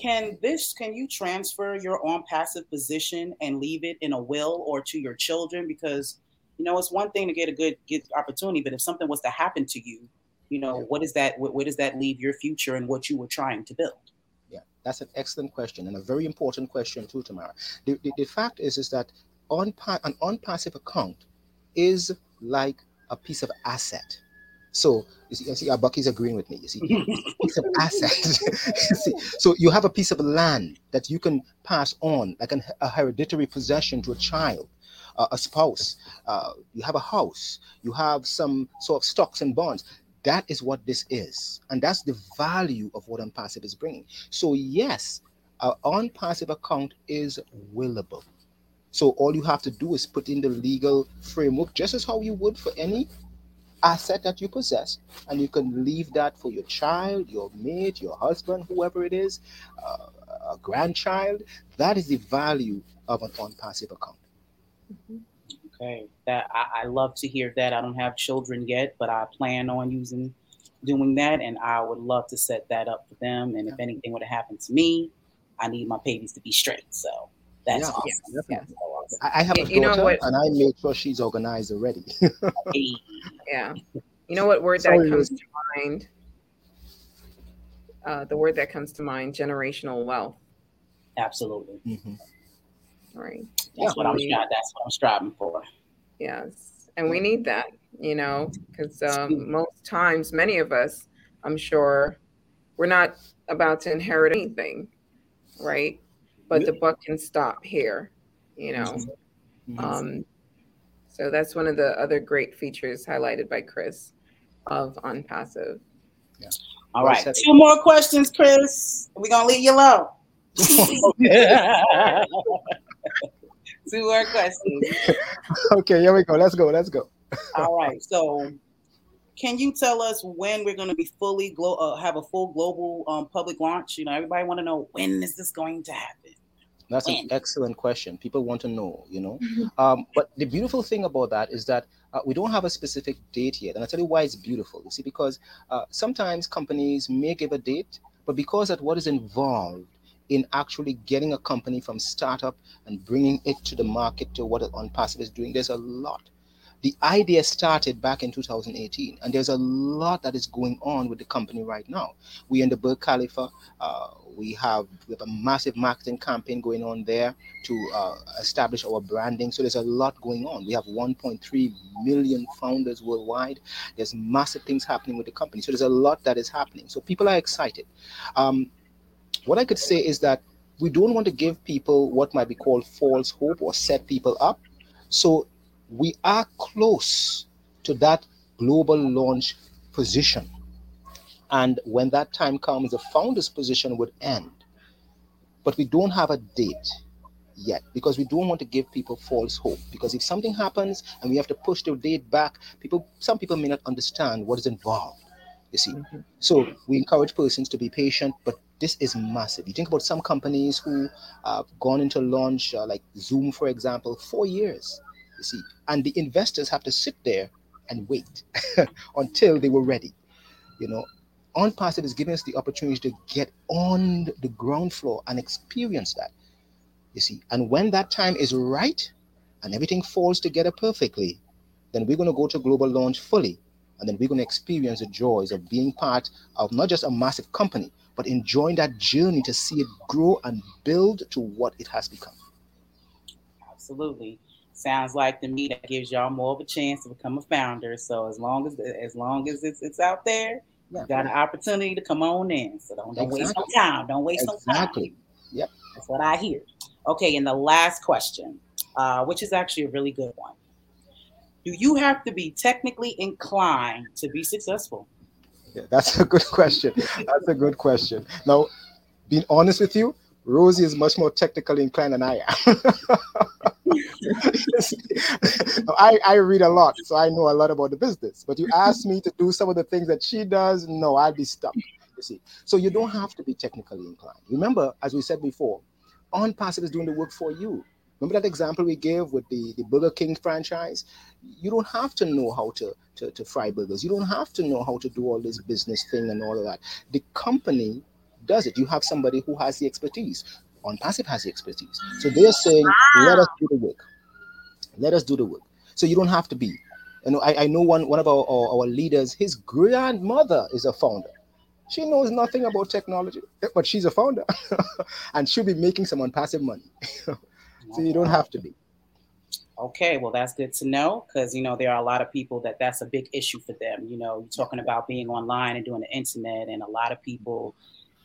can this can you transfer your OnPassive position and leave it in a will or to your children? Because you know it's one thing to get a good get opportunity, but if something was to happen to you, you know what is that? Where does that leave your future and what you were trying to build? Yeah, that's an excellent question and a very important question too, Tamara. The, the, the fact is is that on an OnPassive account is like a piece of asset so you see, you see, Bucky's agreeing with me. You see, piece of asset. see, so you have a piece of land that you can pass on, like an, a hereditary possession to a child, uh, a spouse. Uh, you have a house. You have some sort of stocks and bonds. That is what this is, and that's the value of what OnPassive is bringing. So yes, our OnPassive account is willable. So all you have to do is put in the legal framework, just as how you would for any asset that you possess, and you can leave that for your child, your mate, your husband, whoever it is, uh, a grandchild. That is the value of an OnPassive account. Mm-hmm. Okay, that I, I love to hear that. I don't have children yet, but I plan on using doing that, and I would love to set that up for them. And if anything would have happened to me, I need my babies to be straight. So that's yeah, awesome. Yeah, I have a you daughter, know what? and I made sure she's organized already. yeah. You know what word Sorry, that comes to mind? Uh, the word that comes to mind: generational wealth. Absolutely. Mm-hmm. Right. That's yeah. what I'm. That's what I'm striving for. Yes, and we need that. You know, because um, most times, many of us, I'm sure, we're not about to inherit anything, right? But the buck can stop here you know. Um, so that's one of the other great features highlighted by Chris of OnPassive. Yeah. All right, two more questions, Chris. We're gonna leave you alone. two more questions. Okay, here we go. Let's go. Let's go. All right. So, can you tell us when we're going to be fully glo- uh, have a full global um, public launch? You know, everybody want to know when is this going to happen? That's an excellent question. People want to know, you know. Mm-hmm. Um, but the beautiful thing about that is that uh, we don't have a specific date yet. And I'll tell you why it's beautiful. You see, because uh, sometimes companies may give a date, but because of what is involved in actually getting a company from startup and bringing it to the market to what OnPassive is doing, there's a lot. The idea started back in 2018, and there's a lot that is going on with the company right now. We're in the Burj Khalifa. Uh, we have we have a massive marketing campaign going on there to uh, establish our branding. So there's a lot going on. We have 1.3 million founders worldwide. There's massive things happening with the company. So there's a lot that is happening. So people are excited. Um, what I could say is that we don't want to give people what might be called false hope or set people up. So we are close to that global launch position and when that time comes, the founder's position would end. But we don't have a date yet because we don't want to give people false hope. Because if something happens and we have to push the date back, people some people may not understand what is involved. You see. Mm-hmm. So we encourage persons to be patient, but this is massive. You think about some companies who have gone into launch, uh, like Zoom, for example, four years. You see, and the investors have to sit there and wait until they were ready. You know, on OnPassive is giving us the opportunity to get on the ground floor and experience that. You see, and when that time is right and everything falls together perfectly, then we're going to go to global launch fully. And then we're going to experience the joys of being part of not just a massive company, but enjoying that journey to see it grow and build to what it has become. Absolutely. Sounds like to me that gives y'all more of a chance to become a founder. So as long as as long as it's, it's out there, yeah. You got an opportunity to come on in. So don't, don't exactly. waste no time. Don't waste exactly. no time. Exactly. Yep. That's what I hear. Okay, and the last question, uh, which is actually a really good one. Do you have to be technically inclined to be successful? Yeah, that's a good question. That's a good question. Now, being honest with you, Rosie is much more technically inclined than I am. I, I read a lot, so I know a lot about the business. But you ask me to do some of the things that she does, no, I'd be stuck. You see, so you don't have to be technically inclined. Remember, as we said before, OnPassive is doing the work for you. Remember that example we gave with the, the Burger King franchise? You don't have to know how to, to, to fry burgers. You don't have to know how to do all this business thing and all of that. The company does it. You have somebody who has the expertise. OnPassive has the expertise. So they're saying, let us do the work. Let us do the work. So you don't have to be. Know, I, I know one, one of our, our, our leaders, his grandmother is a founder. She knows nothing about technology, eh, but she's a founder and she'll be making some passive money. so you don't have to be. Okay, well, that's good to know because you know there are a lot of people that that's a big issue for them. You know, you're talking about being online and doing the internet, and a lot of people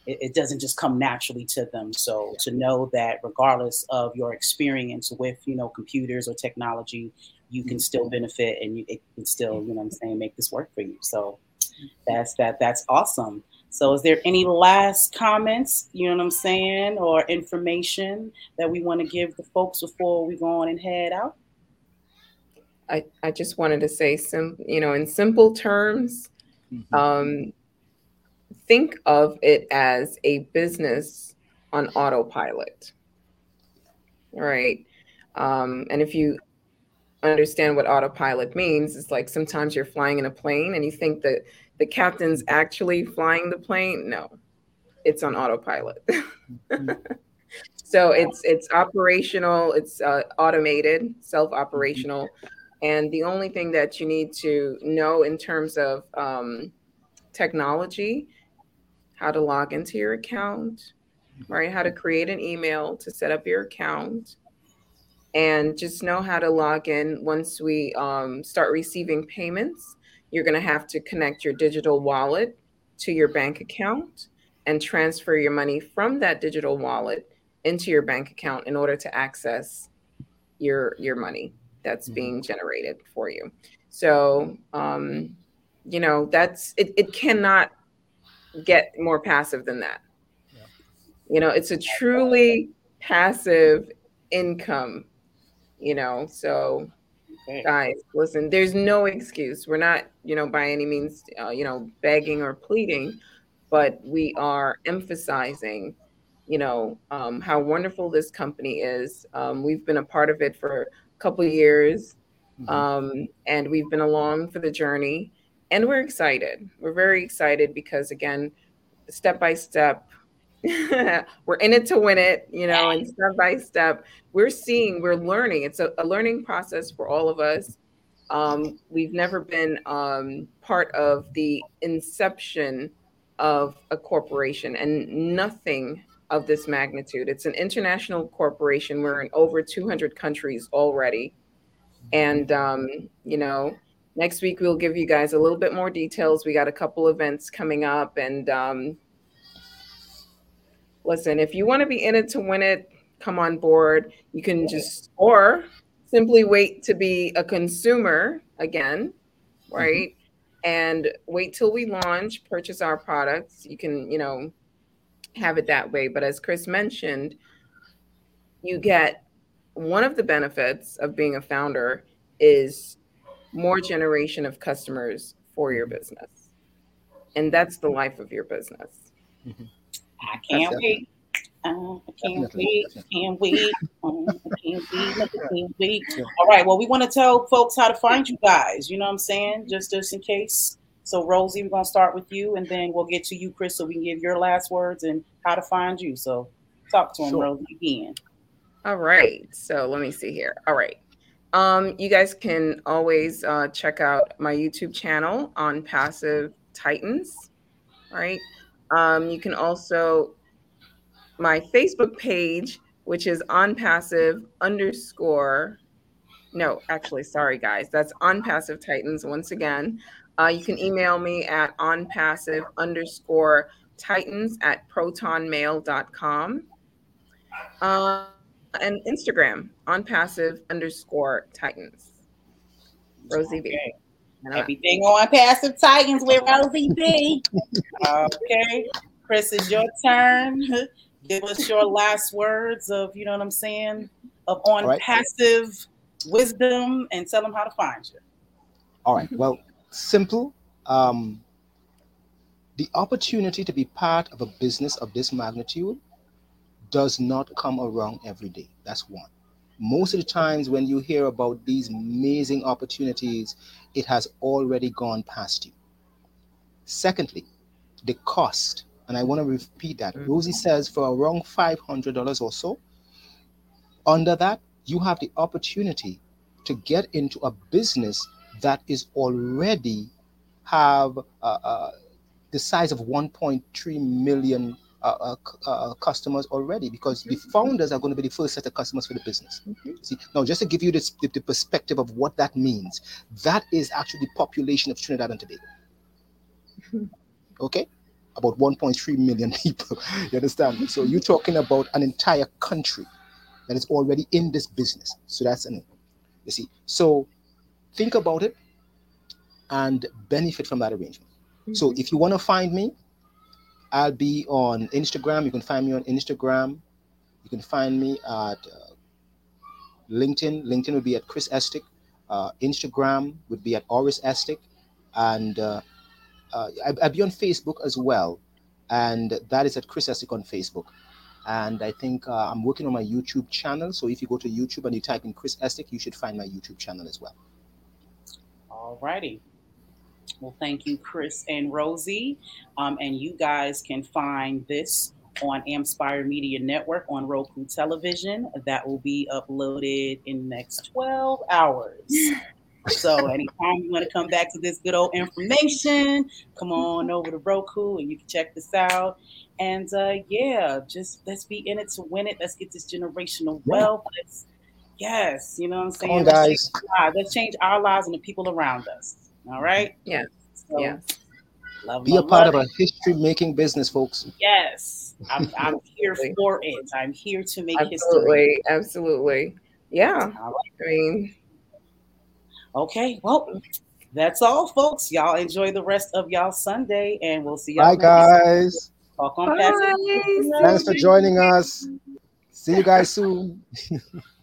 it, it doesn't just come naturally to them. So to know that regardless of your experience with, you know, computers or technology, you can still benefit and you, it can still, you know I'm saying, make this work for you. So that's that that's awesome. So is there any last comments, you know what I'm saying, or information that we want to give the folks before we go on and head out? I, I just wanted to say some, you know, in simple terms, mm-hmm. um, think of it as a business on autopilot. Right. Um, and if you understand what autopilot means, it's like sometimes you're flying in a plane and you think that the captain's actually flying the plane. No, it's on autopilot. so it's it's operational, it's uh, automated, self-operational, and the only thing that you need to know in terms of um, technology how to log into your account, right? How to create an email to set up your account, and just know how to log in once we um, start receiving payments. You're going to have to connect your digital wallet to your bank account and transfer your money from that digital wallet into your bank account in order to access your your money that's mm-hmm. being generated for you. So, um, you know, that's it, it cannot get more passive than that. Yeah. You know, it's a truly passive income, you know. So okay. guys, listen, there's no excuse. We're not, you know, by any means, uh, you know, begging or pleading, but we are emphasizing, you know, um, how wonderful this company is. Um, we've been a part of it for a couple years, mm-hmm. um, and we've been along for the journey and we're excited. We're very excited because again, step by step, we're in it to win it, you know, and step by step, we're seeing, we're learning. It's a, a learning process for all of us. Um, we've never been um, part of the inception of a corporation and nothing of this magnitude. It's an international corporation. We're in over 200 countries already. And, um, you know, next week we'll give you guys a little bit more details. We got a couple events coming up, and um, listen, if you want to be in it to win it, come on board. You can just or simply wait to be a consumer again, mm-hmm. right? Mm-hmm. And wait till we launch, purchase our products. You can, you know, have it that way. But as Chris mentioned, you get one of the benefits of being a founder is more generation of customers for your business. And that's the life of your business. Mm-hmm. I can't wait. Uh, I can't wait. Can't wait. I can't wait. Can't wait. All right. Well, we want to tell folks how to find you guys. You know what I'm saying? Just just in case. So Rosie, we're gonna start with you, and then we'll get to you, Chris, so we can give your last words and how to find you. So talk to him, sure. Rosie, again. All right. So let me see here. All right. Um, you guys can always uh, check out my YouTube channel OnPassive Titans, right? Um, you can also my Facebook page, which is OnPassive underscore. No, actually, sorry guys, that's OnPassive Titans. Once again, uh, you can email me at OnPassive underscore Titans at protonmail.com. Uh, and Instagram OnPassive underscore Titans. Rosie B. Everything OnPassive Titans with Rosie B. okay. Chris, it's your turn. Give us your last words of, you know what I'm saying, of on right. passive wisdom and tell them how to find you. All right. Well, simple. Um, the opportunity to be part of a business of this magnitude does not come around every day. That's one. Most of the times when you hear about these amazing opportunities, it has already gone past you. Secondly, the cost, and I want to repeat that. Mm-hmm. Rosie says for around $500 or so, under that, you have the opportunity to get into a business that is already have uh, uh, the size of 1.3 million uh, uh, uh, customers already because the founders are going to be the first set of customers for the business. Mm-hmm. See, now just to give you this, the, the, perspective of what that means, that is actually the population of Trinidad and Tobago. Mm-hmm. Okay, about 1.3 million people. you understand? So you're talking about an entire country that is already in this business. So that's an, you see. So think about it and benefit from that arrangement. Mm-hmm. So if you want to find me, I'll be on Instagram. You can find me on Instagram. You can find me at uh, LinkedIn. LinkedIn would be at Chris Estick. Uh, Instagram would be at Oris Estick. And uh, uh, I, I'll be on Facebook as well. And that is at Chris Estick on Facebook. And I think uh, I'm working on my YouTube channel. So if you go to YouTube and you type in Chris Estick, you should find my YouTube channel as well. All righty. Well, thank you, Chris and Rosie. Um, and you guys can find this on Amspire Media Network on Roku Television. That will be uploaded in the next 12 hours. So anytime you want to come back to this good old information, come on over to Roku and you can check this out. And uh, yeah, just let's be in it to win it. Let's get this generational wealth. Let's, yes, you know what I'm saying? On, guys. Let's change, let's change our lives and the people around us. All right. Yeah. So, yeah. Love, Be love, a part of a history making business, folks. Yes. I'm, I'm here for it. I'm here to make absolutely, history. Absolutely. Yeah. I mean, okay. Well, that's all, folks. Y'all enjoy the rest of y'all Sunday, and we'll see y'all. Bye, guys. Talk on Bye. Thanks for joining us. See you guys soon.